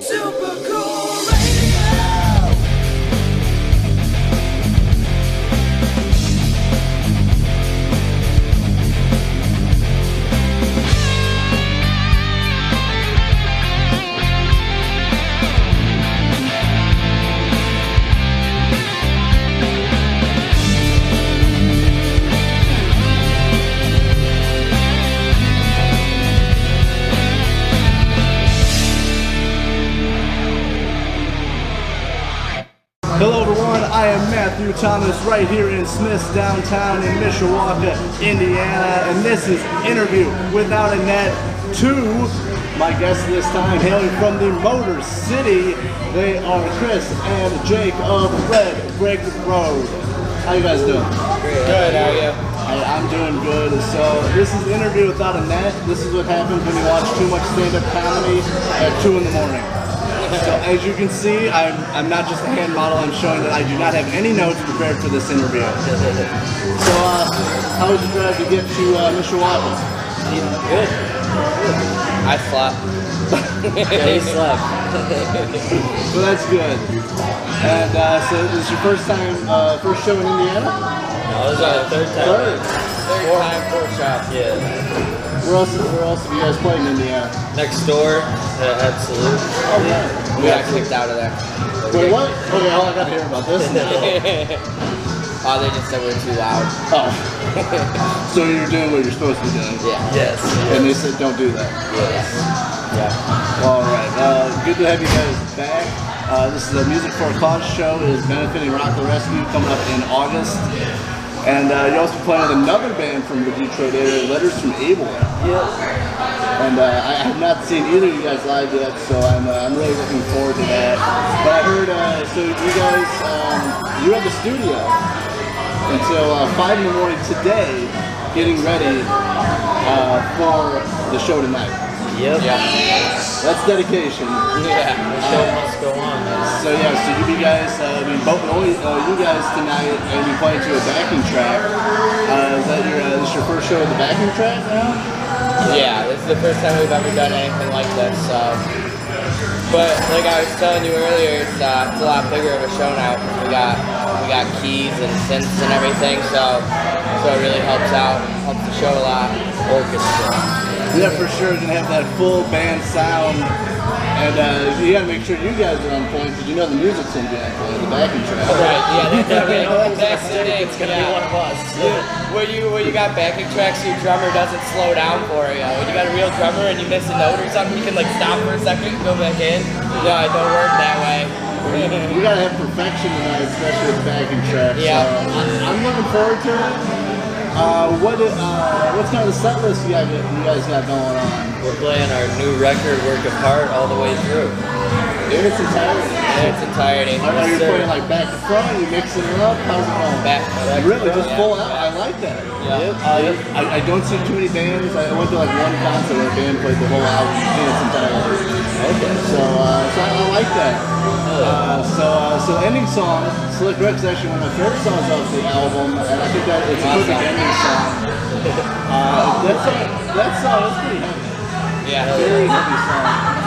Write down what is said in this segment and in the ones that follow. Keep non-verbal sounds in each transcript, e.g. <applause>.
Super cool Hello everyone, I am Matthew Thomas right here in Smith's downtown in Mishawaka, Indiana, and this is Interview Without a Net 2. My guests this time hailing from the Motor City, they are Chris and Jake of Red Brick Road. How you guys doing? Good, how are you? I, I'm doing good. So this is Interview Without a Net. This is what happens when you watch too much stand-up comedy at 2 in the morning. So as you can see, I'm, I'm not just a hand model, I'm showing that I do not have any notes prepared for this interview. So uh, how was the drive to get to uh, Mishawaka? Good. I slept. yeah, he slept. <laughs> So that's good. And uh, so this is your first time, uh, first show in Indiana? No, this is our third time. Third. Third time, fourth shot. Yeah. Where else, where else have you guys played in Indiana? Next door, uh, Absolute. Oh, yeah. We got kicked out of there. Wait, what? Okay, all I got to hear about this now. <laughs> Oh, they just said we're too loud. Oh. so you're doing what you're supposed to be doing. Yeah. Yes. And they said don't do that. Yes. Yeah. All right. Uh, good to have you guys back. Uh, this is a Music for a Cause show. It is benefiting Rock the Rescue coming up in August. And uh, you're also playing with another band from the Detroit area, Letters from Abel. Yeah. And uh, I have not seen either of you guys live yet, so I'm, uh, I'm really looking forward to that. But I heard, uh, so you guys, um, you had the studio until uh, 5 in the morning today, getting ready uh, for the show tonight. Yep. Yeah. That's dedication. Yeah. The show must go on. So yeah, so you guys, uh, I mean, both only uh, you guys tonight, and you playing to a backing track. Uh, is that your uh, this your first show with the backing track now? Yeah, this is the first time we've ever done anything like this. So, but like I was telling you earlier, it's, uh, it's a lot bigger of a show now. We got we got keys and synths and everything, so so it really helps out, helps the show a lot. Orchestra. Yeah, for sure. Gonna have that full band sound, and uh, you gotta make sure you guys are on point because you know the music's gonna be on point, the backing track. Right. Yeah. That's, right. that's the thing. It's gonna yeah. be one of us. When you when you got backing tracks, your drummer doesn't slow down for you. When you got a real drummer and you miss a note or something, you can like stop for a second and go back in. No, it don't work that way. We gotta have perfection tonight, especially with the backing track. Yeah. So I, I'm looking forward to it. Uh, what uh, what's kind of set list you, got, you guys got going on? We're playing our new record, Work Apart, all the way through. In its entirety. In its entirety. Are, are you playing like back to front? Are you mixing it up? How's it going? Back. Really, just Yeah. full out. I like that. Yeah. Uh, I, I don't see too many bands. I went to like one concert where a band played the whole album in its entirety. Okay. So, uh, so I, I like that. Uh, so, uh, so ending song, Slick Rick is actually one of my favorite songs off the album, and I think that it's a perfect ending song. <laughs> Uh, that song, that song is pretty heavy. Yeah. Very heavy song,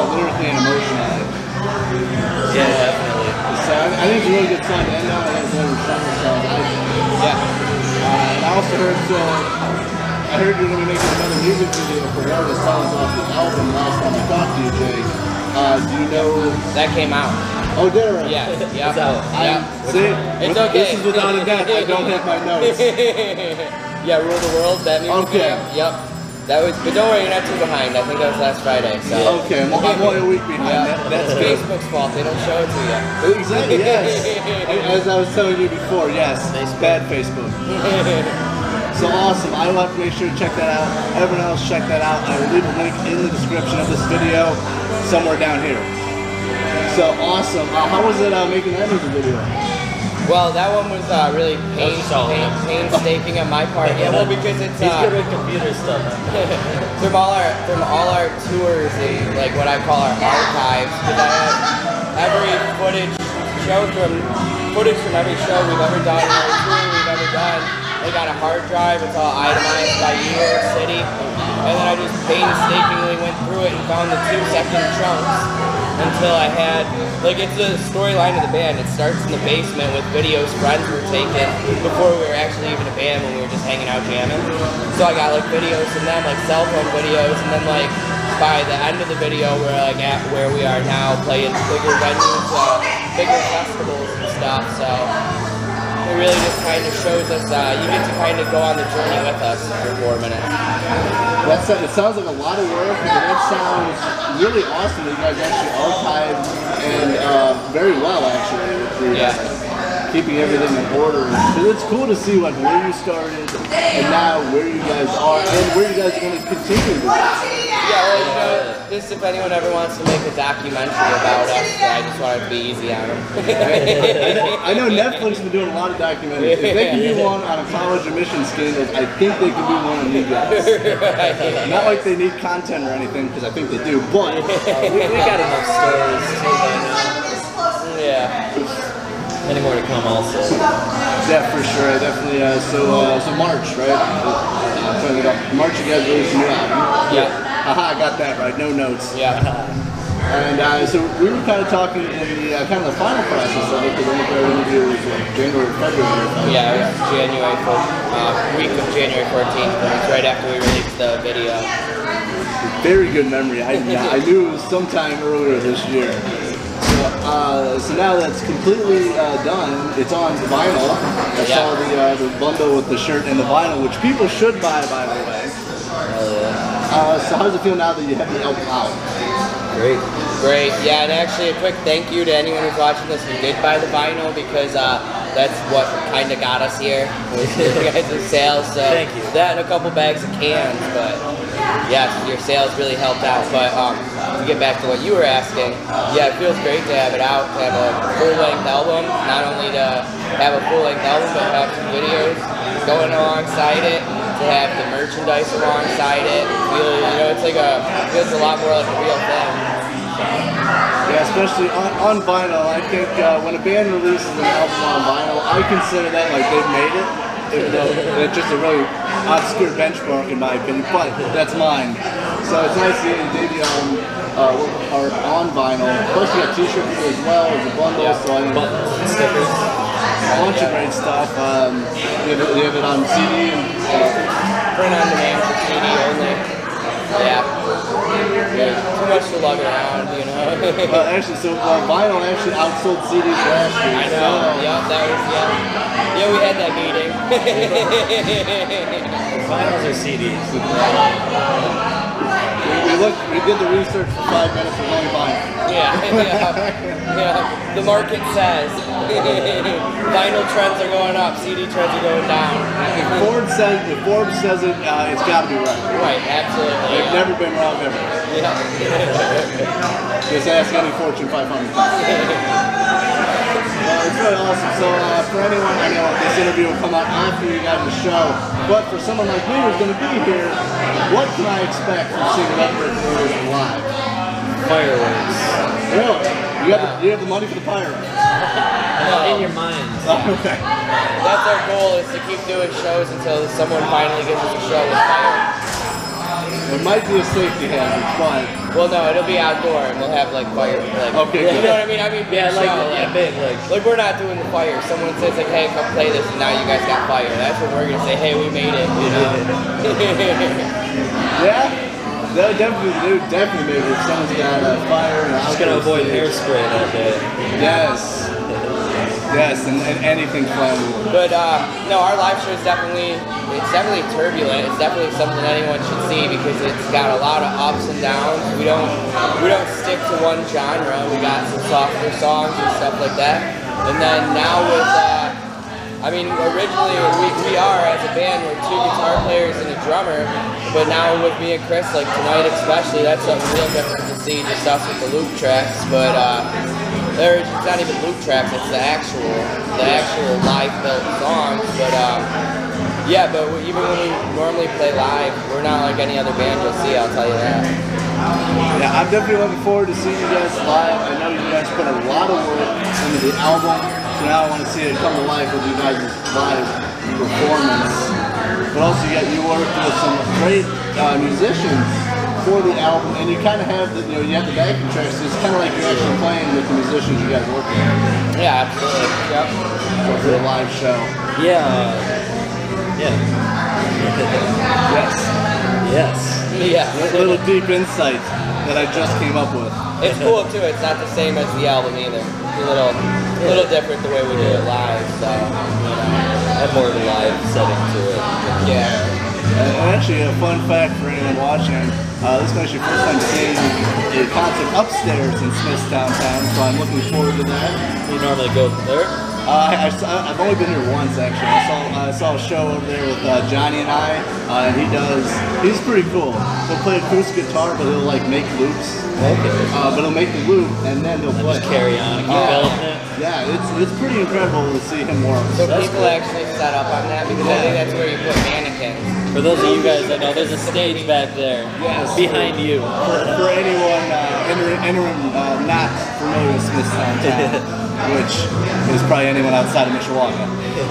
uh, lyrically and emotionally. Yeah, definitely. So I, I think it's a really good song to end on. I think it's the strongest songs. Yeah. Uh, and I also heard so I heard you're gonna be making another music video for one of the songs off the album. Last time I talked to you, Jake. Uh, do you know? That came out. Oh, did it? Yeah. <laughs> Yeah. I, Yeah. See, It's okay. This is without a doubt. I don't have my <laughs> notes. yeah, Rule the World, that music Okay. video. Yep. That was, but don't worry, you're not too behind. I think that was last Friday. So. Okay, I'm, I'm only a week behind. Yeah. That, that's Facebook's fault. They don't show it to you. Exactly. <laughs> Yes. As I was telling you before, yes, bad Facebook. <laughs> So awesome. I will have to make sure to check that out. Everyone else, check that out. I will leave a link in the description of this video somewhere down here. So awesome. Uh, how was it uh, making that music video? Well, that one was uh, really pain, pain, painstaking on my part. <laughs> Yeah, well, because it's He's uh, good with computer stuff. <laughs> from all our from all our tours, the, like what I call our archives, because I have every footage show from footage from every show we've ever done, every tour we've ever done, like got a hard drive. It's all itemized by year, city, and then I just painstakingly went through it and found the two second chunks until I had like it's the storyline of the band. It starts in the basement with videos friends were taking before we were actually even a band when we were just hanging out jamming. So I got like videos from them, like cell phone videos, and then like by the end of the video we're like at where we are now playing bigger venues, uh, bigger festivals and stuff. So it really just kind of shows us uh, you get to kind of go on the journey with us for four minutes. That's it It sounds like a lot of work, but that sounds really awesome that you guys actually archived and uh, very well actually. you Yeah. Keeping everything in order. 'Cause it's cool to see like where you started and now where you guys are and where you guys are going to continue. Yeah, well, you know, just if anyone ever wants to make a documentary about us, I just want it to be easy on them. I know Netflix has been doing a lot of documentaries. If they can do <laughs> one on a college admission scandal, I think they can do one on you guys. Not like they need content or anything, because I think they do, but <laughs> we, we got enough stories too by now. yeah. Any more to come also. yeah, for sure. I definitely. Uh, so, uh, so March, right? Uh, putting. March, you guys released a new album. Yeah. Haha, <laughs> I got that right. No notes. Yeah. <laughs> And uh, so we were kind of talking in the uh, kind of the final process of it, because I think our interview was like January, February. Yeah, it was January 4th, uh, week of January 14th. It was right after we released the video. Very good memory. I, I knew it was sometime earlier this year. So, uh, so now that's completely uh, done. It's on vinyl. I Yeah. saw the, uh, the bundle with the shirt and the vinyl, which people should buy, by the way. Hell yeah. Uh, so how does it feel now that you have the album out? Great. Great. Yeah, and actually a quick thank you to anyone who's watching this who did buy the vinyl because uh, that's what kind of got us here <laughs> was your guys' sales. So Thank you. That and a couple bags of cans, but yes, your sales really helped out. But um, to get back to what you were asking, yeah, it feels great to have it out, to have a full-length album. Not only to have a full-length album, but have some videos going alongside it. To have the merchandise alongside it, feel you know it's like a it feels a lot more like a real thing. Yeah, especially on, on vinyl. I think uh, when a band releases an album on vinyl, I consider that like they've made it. Even though it's just a really obscure benchmark in my opinion, but that's mine. So it's nice to see the debut album uh, work hard on vinyl. Plus we got t-shirts as well as a bundle, Yeah. so I mean, stickers. A bunch of great stuff. Um, you, have it, you have it on CD and print on demand for CD only. Yeah. Yeah. Too much to lug around, you know. <laughs> well, actually, so uh, vinyl actually outsold CDs last year. I so- know. Yeah, that was yeah. Yeah, we had that meeting. <laughs> Vinyls or CDs? <laughs> Looked, we did the research for five minutes with one vinyl. yeah, yeah, <laughs> yeah. The market says <laughs> vinyl trends are going up, CD trends are going down. If Forbes says, if Forbes says it, uh, it's got to be right. Right, absolutely. They've Yeah. never been wrong ever. Yeah. <laughs> Just ask any Fortune 500. Well, it's really awesome. So uh, for anyone, I know this interview will come out after you guys the show, but for someone like me who's going to be here, what can I expect from seeing Leopard Brewers live? Fireworks. Really? You have, the, you have the money for the pyro? In your mind. okay. That's our goal is to keep doing shows until someone finally gives us a show with fire. It might be a safety hazard, but Well, no, it'll be outdoor and we'll have like fire. Like, Okay, You good. know what I mean? I mean, big Yeah, like, show, yeah, like, big, like. like we're not doing the fire. Someone says like, "Hey, come play this," and now you guys got fire. That's what we're gonna say, "Hey, we made it." You know? <laughs> yeah, that would definitely, they would definitely make it. If someone's got a fire and Just gonna avoid hairspray that day. Yes. Yes, and, and anything flammable. but uh, no, our live show is definitely it's definitely turbulent. It's definitely something anyone should see because it's got a lot of ups and downs. We don't we don't stick to one genre. We got some softer songs and stuff like that. And then now with uh, I mean, originally we, we are as a band, we're two guitar players and a drummer, but now with me and Chris, like tonight especially, that's something real different to see, just us with the loop tracks. But uh, there, it's not even loop tracks; it's the actual, the actual live built songs. But um, yeah, but we, even when we normally play live, we're not like any other band you'll see. I'll tell you that. Yeah, I'm definitely looking forward to seeing you guys live. I know you guys put a lot of work into the album, so now I want to see it come to life with you guys live performance, but also you got you worked with some great uh, musicians for the album, and you kind of have the you know you have the backing tracks. So it's kind of like you're actually playing with the musicians you guys work with Yeah, absolutely. Yep. for a live show. Yeah. Yeah. Yes, yes. Yeah. a little deep insight that I just came up with. It's cool too. It's not the same as the album either. It's a little, little different the way we do it live. So, you know, Have more of a live setting to it. yeah. And actually, a fun fact for anyone watching, uh, this is actually first time seeing a concert upstairs in Smith's downtown, so I'm looking forward to that. You normally go there? Uh, I, have only been here once actually. I saw I saw a show over there with uh, Johnny and I, uh, and he does. He's pretty cool. He'll play acoustic guitar, but he'll like make loops. Okay. Uh, but he'll make the loop and then he'll And play. just carry on and keep Uh, building it. Yeah, it's it's pretty incredible to see him work. So That's people cool. actually set up on that because I think that's where you put mannequins. For those of you guys that know, there's a stage back there Yes. behind you. for, for anyone uh, entering, entering uh, not familiar with Smith's Downtown, <laughs> which is probably anyone outside of Mishawaka.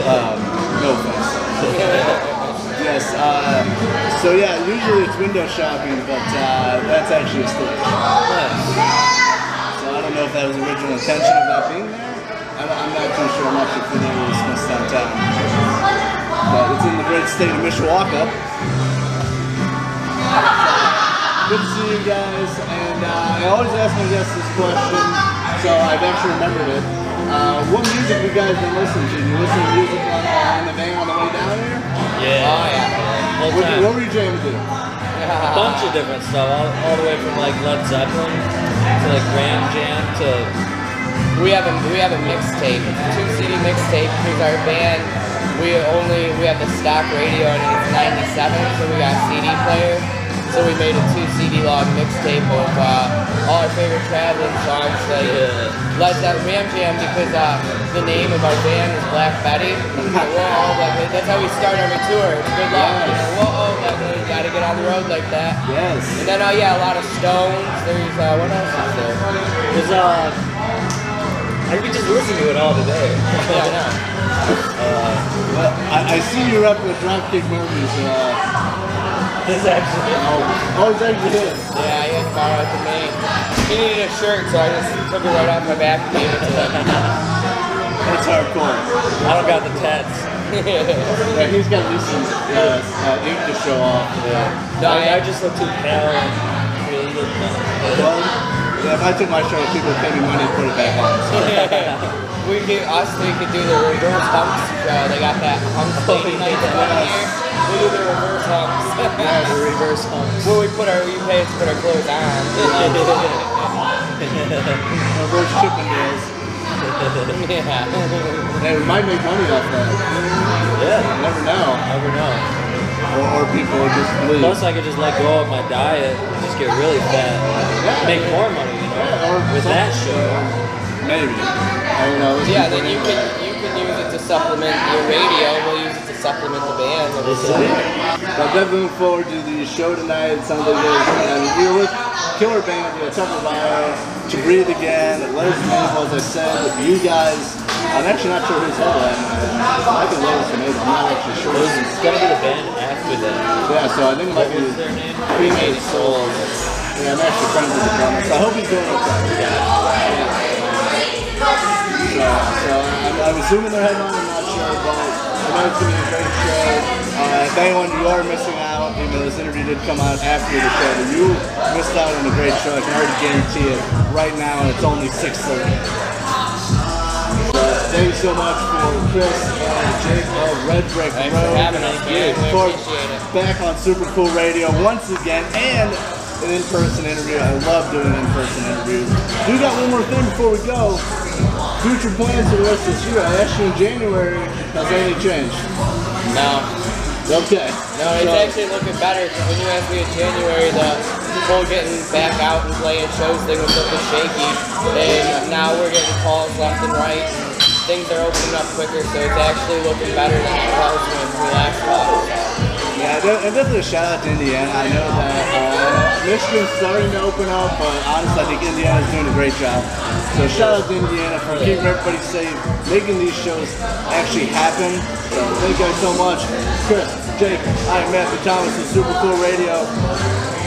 Um, no offense. <laughs> Yes. Uh, so yeah, usually it's window shopping, but uh, that's actually a stage. So I don't know if that was the original intention of that being there. I'm not too sure. I'm not too familiar with Town. But it's in the great state of Mishawaka. Good to see you guys, and uh, I always ask my guests this question, so I've actually remembered it. Uh, what music you guys been listening to? You listen to music on, uh, in the van on the way down here? Yeah. Oh yeah. What, time. what were you jamming to? A <laughs> bunch of different stuff, all, all the way from like Led Zeppelin to like Ram Jam to We have a we have a mixtape. It's a two CD mixtape because our band we only we have the stock radio and it's 97, so we got CD player. So we made a two CD log mixtape of uh, all our favorite traveling songs like Yeah. Led Zeppelin Ram Jam because uh, the name of our band is Black Betty. So we're all like, that's how we start every tour. It's good luck. You know, whoa, like, you gotta get on the road like that. Yes. And then, uh, yeah, a lot of Stones. There's, uh, what else is there? There's uh I could just listen to it all today. Yeah, I know. <laughs> Well, I, I see you're up with Dropkick Murphys. Uh, This actually oh, oh, it's actually his. Yeah, he had to borrow it to me. He needed a shirt, so I just took it right off my back and gave it to him. That's hardcore. I don't got the tats. <laughs> Yeah, he's got at least some uh, uh, ink to show off. no, I, I I, just look too pale and creative. Well, yeah, if I took my shirt, people would pay me money to put it back on. So. <laughs> we could, us, we could do the reverse humps show. They got that hump lady night year. We do the reverse humps. <laughs> Yeah, the reverse humps. Where we put our, we pay to put our clothes on. <laughs> Reverse Chippendales. <laughs> yeah. Hey, we might make money off that. Yeah, You never know. never know. Or, or people would just leave. Plus, I could just let go of my diet and just get really fat, make more money, you know, Yeah, with that show. Maybe. I don't know. Yeah, then you can you can use it to supplement your radio. We'll use it to supplement the band. So I'm definitely looking forward to the show tonight. It sounds like really fun. I mean, we were with Killer Band, you know, Tucker Bio, To Breathe Again, Les Maple, as I said, you guys. I'm actually not sure who's headlining. It might be Lois or maybe. I'm not actually sure. It's gonna be the band after that. Yeah, so I think it might be was? Cremated Soul. Yeah, I'm actually friends with the drummer, so I hope he's doing okay. So, so I'm, I'm assuming they're headlining, I'm not sure, but I know it's going to be a great show. Uh, if anyone you are missing out, even though this interview did come out after the show, but you missed out on a great show. I can already guarantee it right now, and it's only 6.30. So, thank you so much for Chris and Jake of Red Brick Thanks for having us, man. We appreciate it. back on Super Cool Radio once again, and an in-person interview. I love doing in-person interviews. We got one more thing before we go. Future plans for the rest of this year. I asked you in January. Has anything changed? No. Okay. No, it's So- actually looking better because when you asked me in January, the whole getting back out and playing shows thing was looking shaky. And now we're getting calls left and right. Things are opening up quicker, so it's actually looking better than it was when we last talked. Yeah, and definitely a shout out to Indiana. I know that uh, Michigan's starting to open up, but honestly, I think Indiana's doing a great job. So shout out to Indiana for keeping everybody safe, making these shows actually happen. So thank you guys so much. Chris, Jake, I am Matthew Thomas with Super Cool Radio.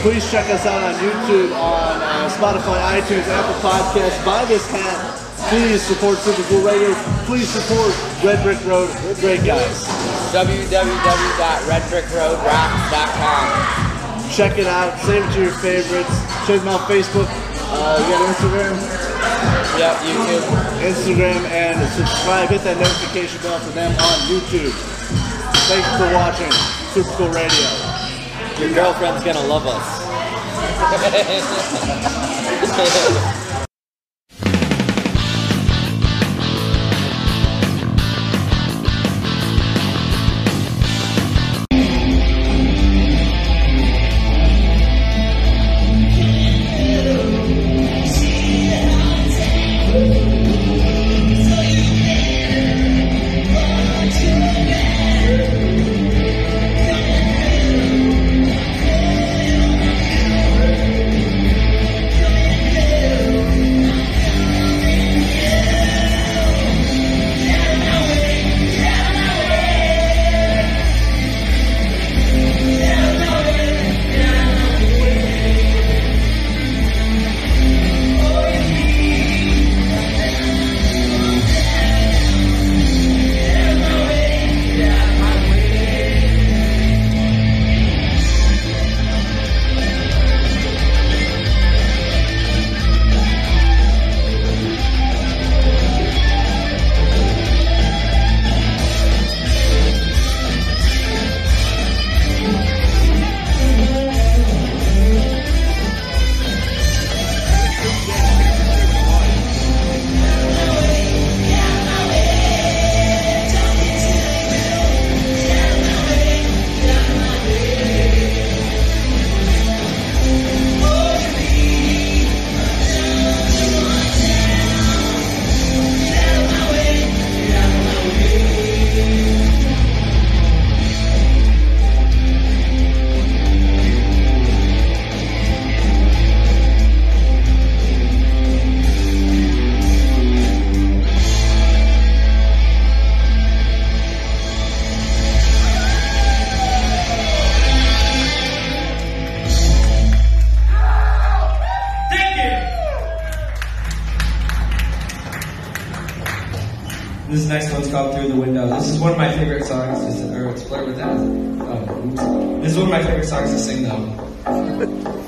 Please check us out on YouTube, on uh, Spotify, iTunes, Apple Podcasts. Buy this hat. Please support Super Cool Radio. Please support Red Brick Road. Great guys. www.redbrickroadrocks.com. Check it out. Save it to your favorites. Check them out Facebook. Uh, you got Instagram? Yep, YouTube. Instagram and subscribe. Hit that notification bell for them on YouTube. Thanks for watching Super Cool Radio. Your girlfriend's gonna love us. <laughs> This next one's called Through the Window. This is one of my favorite songs. To, or it's with that. Oh. This is one of my favorite songs to sing though.